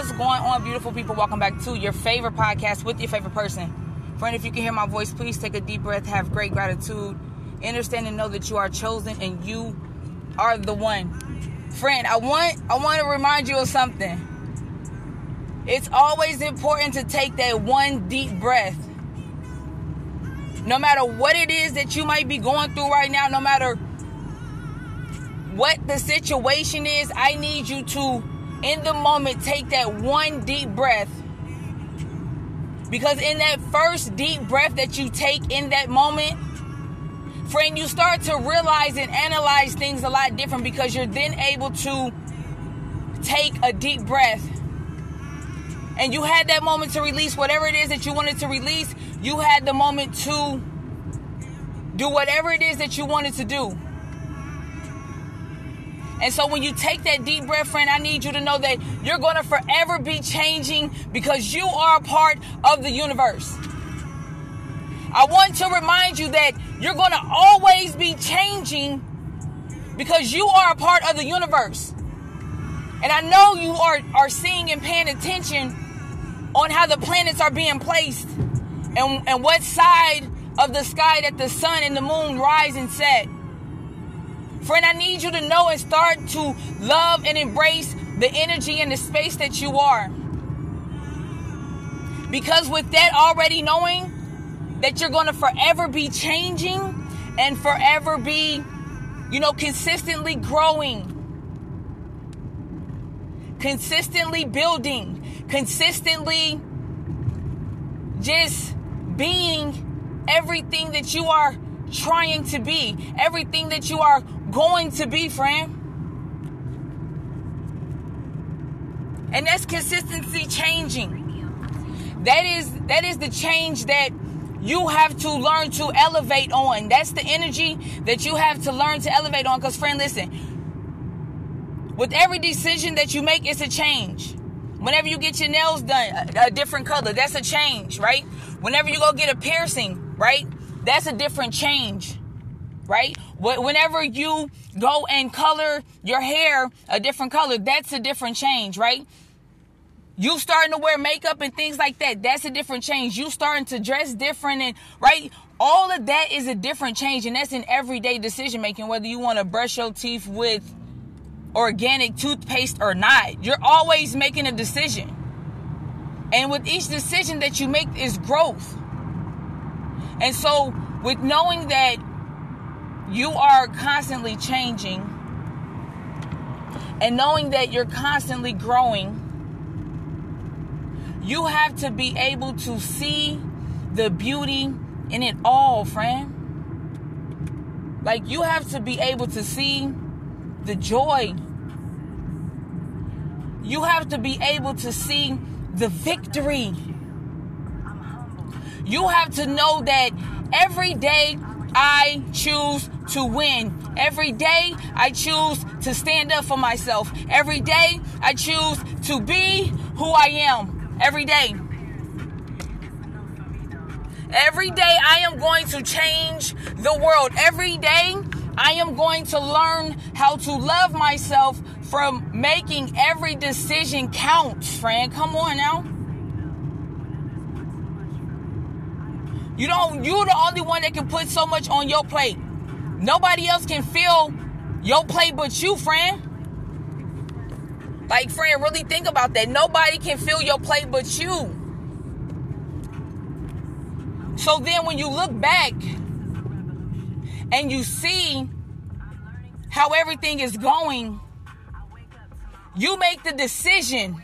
What's going on, beautiful people? Welcome back to your favorite podcast with your favorite person. Friend, if you can hear my voice, please take a deep breath, have great gratitude, understand and know that you are chosen and you are the one. Friend, I want I want to remind you of something. It's always important to take that one deep breath. No matter what it is that you might be going through right now, no matter what the situation is, I need you to, in the moment, take that one deep breath. Because in that first deep breath that you take in that moment, friend, you start to realize and analyze things a lot different because you're then able to take a deep breath. And you had that moment to release whatever it is that you wanted to release. You had the moment to do whatever it is that you wanted to do. And so when you take that deep breath, friend, I need you to know that you're going to forever be changing because you are a part of the universe. I want to remind you that you're going to always be changing because you are a part of the universe. And I know you are, are seeing and paying attention on how the planets are being placed and, and what side of the sky that the sun and the moon rise and set. Friend, I need you to know and start to love and embrace the energy and the space that you are. Because with that already knowing that you're going to forever be changing and forever be, you know, consistently growing, consistently building, consistently just being everything that you are trying to be, everything that you are going to be, friend. And that's consistency changing. That is that is the change that you have to learn to elevate on. That's the energy that you have to learn to elevate on. Because, friend, listen, with every decision that you make, it's a change. Whenever you get your nails done, a, a different color, that's a change, right? Whenever you go get a piercing, right? That's a different change right? Whenever you go and color your hair a different color, that's a different change, right? You starting to wear makeup and things like that, that's a different change. You starting to dress different and, right? All of that is a different change, and that's in everyday decision making, whether you want to brush your teeth with organic toothpaste or not. You're always making a decision. And with each decision that you make is growth. And so, with knowing that you are constantly changing and knowing that you're constantly growing, you have to be able to see the beauty in it all, friend. Like, you have to be able to see the joy. You have to be able to see the victory. You have to know that every day I choose to win. Every day, I choose to stand up for myself. Every day, I choose to be who I am. Every day. Every day, I am going to change the world. Every day, I am going to learn how to love myself from making every decision count, friend. Come on now. You don't you're the only one that can put so much on your plate. Nobody else can fill your plate but you, friend. Like, friend, really think about that. Nobody can fill your plate but you. So then when you look back and you see how everything is going, you make the decision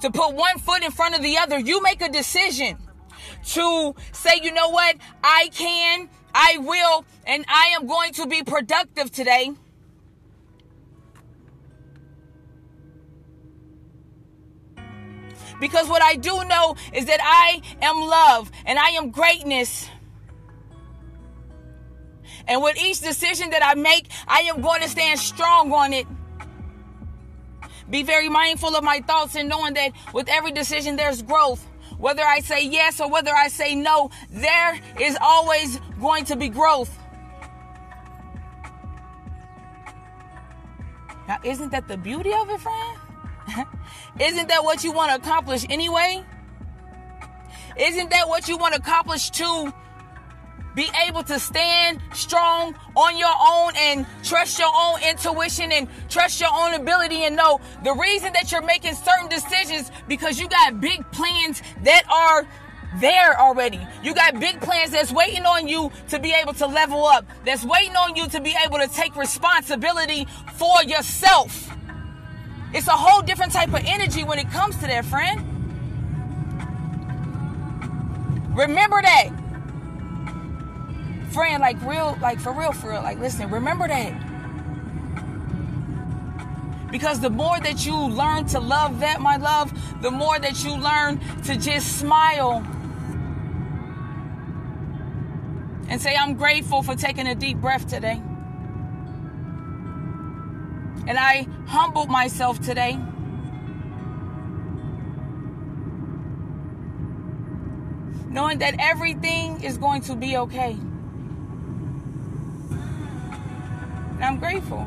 to put one foot in front of the other. You make a decision to say, you know what? I can I will, and I am going to be productive today. Because what I do know is that I am love and I am greatness. And with each decision that I make, I am going to stand strong on it. Be very mindful of my thoughts and knowing that with every decision there's growth. Whether I say yes or whether I say no, there is always going to be growth. Now, isn't that the beauty of it, friend? Isn't that what you want to accomplish anyway? Isn't that what you want to accomplish to be able to stand strong on your own and trust your own intuition and trust your own ability and know the reason that you're making certain decisions because you got big plans that are there already. You got big plans that's waiting on you to be able to level up, that's waiting on you to be able to take responsibility for yourself. It's a whole different type of energy when it comes to that, friend. Remember that. Friend, like real, like for real, for real. Like, listen, remember that. Because the more that you learn to love that, my love, the more that you learn to just smile and say, I'm grateful for taking a deep breath today. And I humbled myself today. Knowing that everything is going to be okay. And I'm grateful.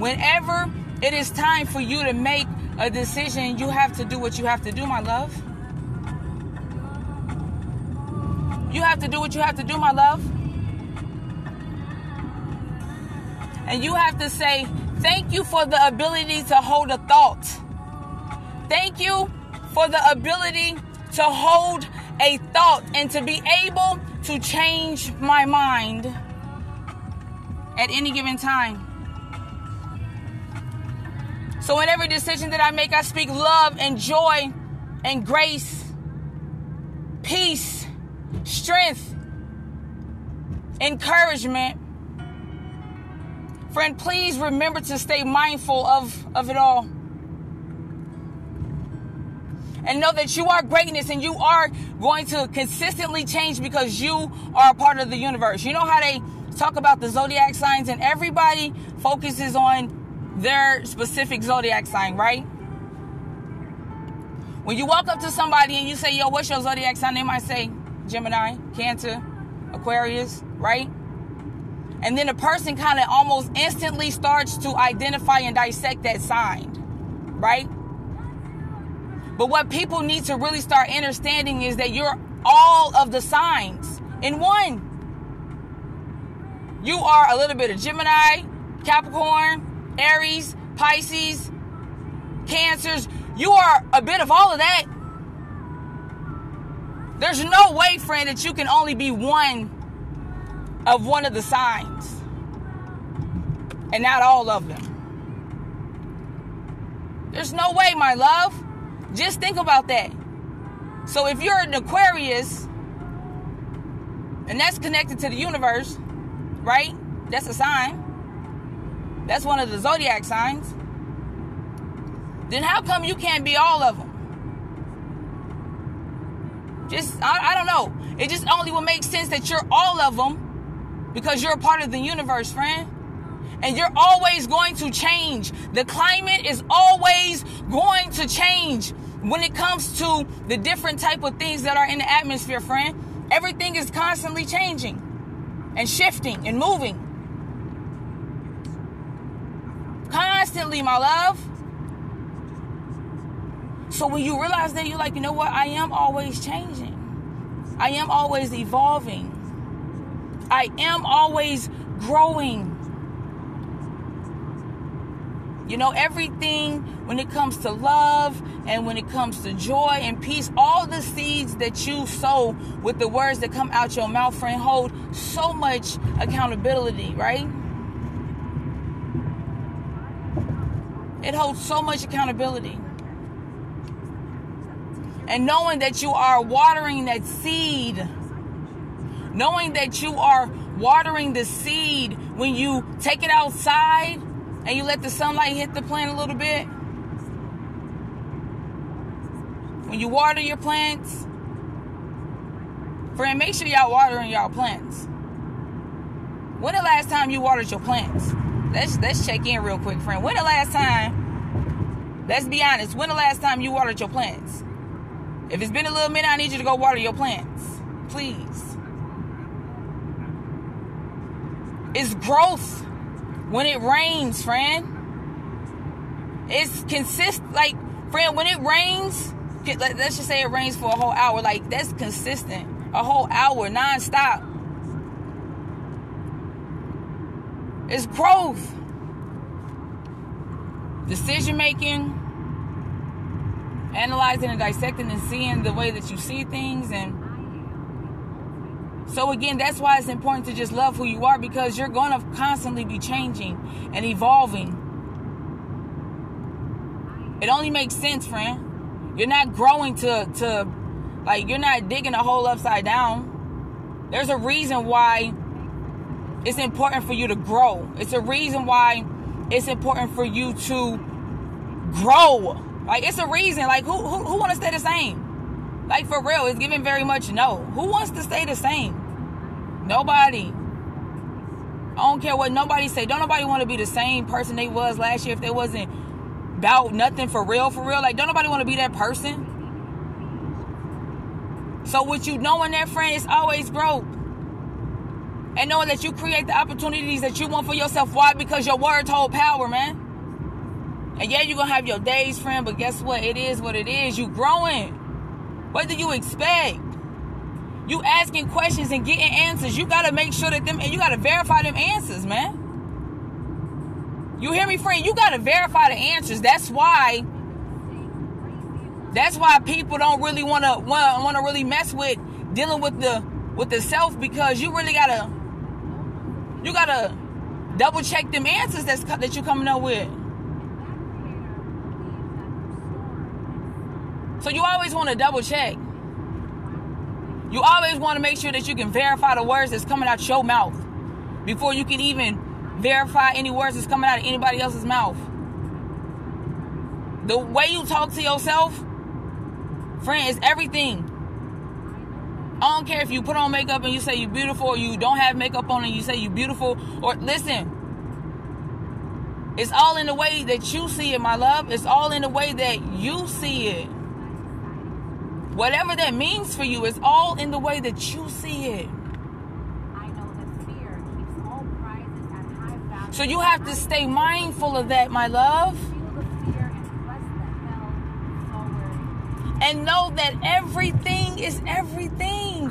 Whenever it is time for you to make a decision, you have to do what you have to do, my love. You have to do what you have to do, my love. And you have to say, Thank you for the ability to hold a thought. Thank you for the ability to hold a thought and to be able to change my mind at any given time. So, in every decision that I make, I speak love and joy and grace, peace, strength, encouragement. Friend, please remember to stay mindful of, of it all. And know that you are greatness and you are going to consistently change because you are a part of the universe. You know how they talk about the zodiac signs and everybody focuses on their specific zodiac sign, right? When you walk up to somebody and you say, Yo, what's your zodiac sign? They might say, Gemini, Cancer, Aquarius, right? And then the person kind of almost instantly starts to identify and dissect that sign, right? But what people need to really start understanding is that you're all of the signs in one. You are a little bit of Gemini, Capricorn, Aries, Pisces, Cancers. You are a bit of all of that there's no way, friend, that you can only be one of one of the signs and not all of them. There's no way, my love. Just think about that. So if you're an Aquarius, and that's connected to the universe, right? That's a sign. That's one of the zodiac signs. Then how come you can't be all of them? Just, I, I don't know. It just only will make sense that you're all of them because you're a part of the universe, friend. And you're always going to change. The climate is always going to change when it comes to the different type of things that are in the atmosphere, friend. Everything is constantly changing and shifting and moving. Constantly, my love. So when you realize that, you're like, you know what? I am always changing. I am always evolving. I am always growing. You know, everything when it comes to love and when it comes to joy and peace, all the seeds that you sow with the words that come out your mouth, friend, hold so much accountability, right? It holds so much accountability and knowing that you are watering that seed, knowing that you are watering the seed when you take it outside and you let the sunlight hit the plant a little bit. When you water your plants, friend, make sure y'all watering y'all plants. When the last time you watered your plants? Let's let's check in real quick, friend. When the last time? Let's be honest. When the last time you watered your plants? If it's been a little minute, I need you to go water your plants. Please. It's growth. When it rains, friend. It's consist like friend when it rains. Let's just say it rains for a whole hour. Like that's consistent, a whole hour nonstop. It's growth, decision making, analyzing and dissecting and seeing the way that you see things and so again, that's why it's important to just love who you are because you're going to constantly be changing and evolving. It only makes sense, friend. You're not growing to to like you're not digging a hole upside down. There's a reason why it's important for you to grow. It's a reason why it's important for you to grow. Like it's a reason. Like who who, who want to stay the same? Like for real, it's given very much no. Who wants to stay the same? Nobody. I don't care what nobody say. Don't nobody want to be the same person they was last year if they wasn't about nothing for real, for real. Like, don't nobody want to be that person. So, with you knowing that friend is always broke. And knowing that you create the opportunities that you want for yourself. Why? Because your words hold power, man. And yeah, you're gonna have your days, friend, but guess what? It is what it is. You growing. What do you expect? You asking questions and getting answers. You gotta make sure that them and you gotta verify them answers, man. You hear me, friend? You gotta verify the answers. That's why. That's why people don't really wanna wanna, really mess with dealing with the with the self because you really gotta you gotta double check them answers that's that you coming up with. So you always want to double check. You always want to make sure that you can verify the words that's coming out your mouth before you can even verify any words that's coming out of anybody else's mouth. The way you talk to yourself, friend, is everything. I don't care if you put on makeup and you say you're beautiful, or you don't have makeup on and you say you're beautiful, or listen. It's all in the way that you see it, my love. It's all in the way that you see it. Whatever that means for you is all in the way that you see it. So you have to stay mindful of that, my love. And know that everything is everything.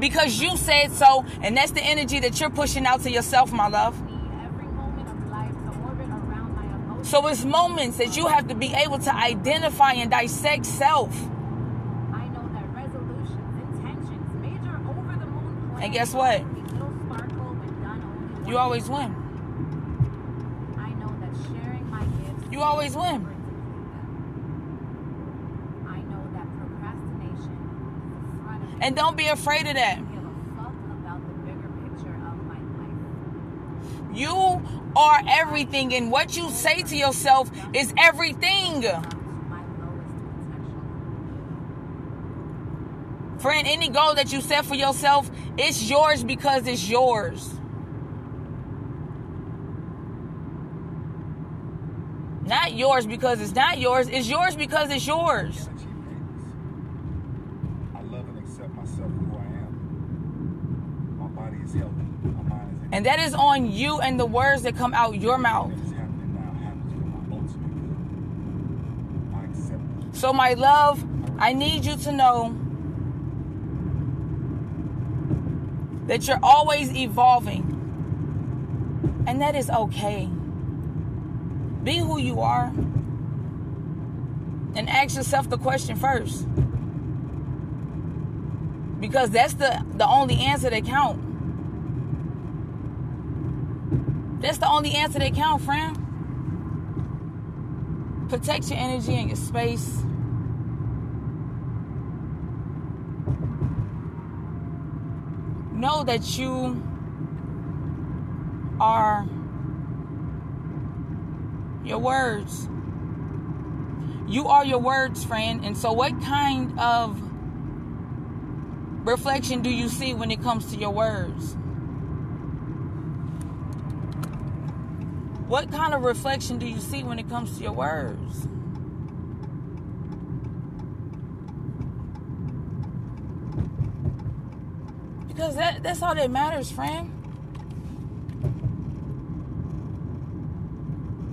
Because you said so, and that's the energy that you're pushing out to yourself, my love. So it's moments that you have to be able to identify and dissect self. I know that resolutions, intentions, major over the moon And guess what? You always win. I know that sharing my gifts. You always win. I know that procrastination And don't be afraid of that. You are everything, and what you say to yourself is everything. Friend, any goal that you set for yourself, it's yours because it's yours. Not yours because it's not yours, it's yours because it's yours. And that is on you and the words that come out your mouth. So, my love, I need you to know that you're always evolving. And that is okay. Be who you are. And ask yourself the question first. Because that's the, the only answer that counts. That's the only answer that count, friend. Protect your energy and your space. Know that you are your words. You are your words, friend. And so, what kind of reflection do you see when it comes to your words? What kind of reflection do you see when it comes to your words? Because that, that's all that matters, friend.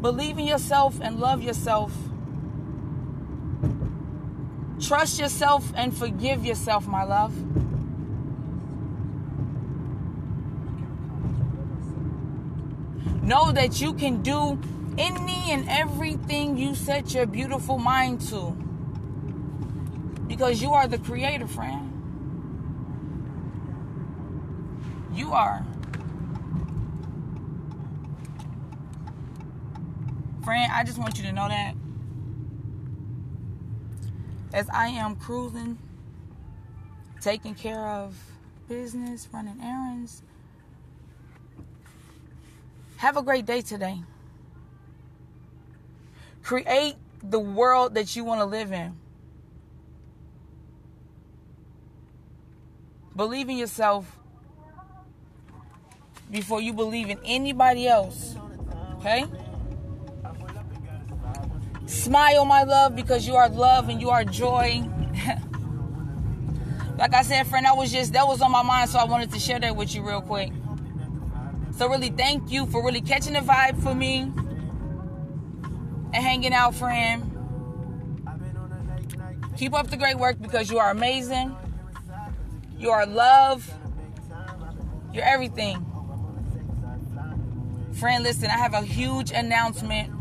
Believe in yourself and love yourself. Trust yourself and forgive yourself, my love. Know that you can do any and everything you set your beautiful mind to. Because you are the creator, friend. You are. Friend, I just want you to know that. As I am cruising, taking care of business, running errands, have a great day today. Create the world that you want to live in. Believe in yourself before you believe in anybody else. Okay? Smile, my love, because you are love and you are joy. like I said, friend, that was just that was on my mind, so I wanted to share that with you real quick. So really thank you for really catching the vibe for me and hanging out, friend. Keep up the great work because you are amazing. You are love. You're everything. Friend, listen, I have a huge announcement.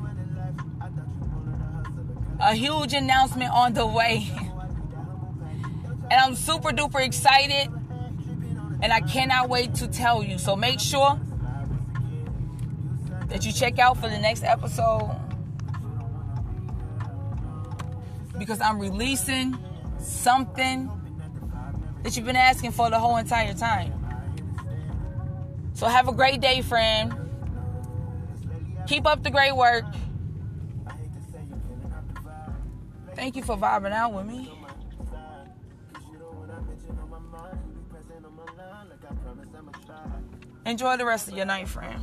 A huge announcement on the way. and I'm super duper excited. And I cannot wait to tell you. So make sure that you check out for the next episode. Because I'm releasing something that you've been asking for the whole entire time. So have a great day, friend. Keep up the great work. Thank you for vibing out with me. Enjoy the rest of your night, friend.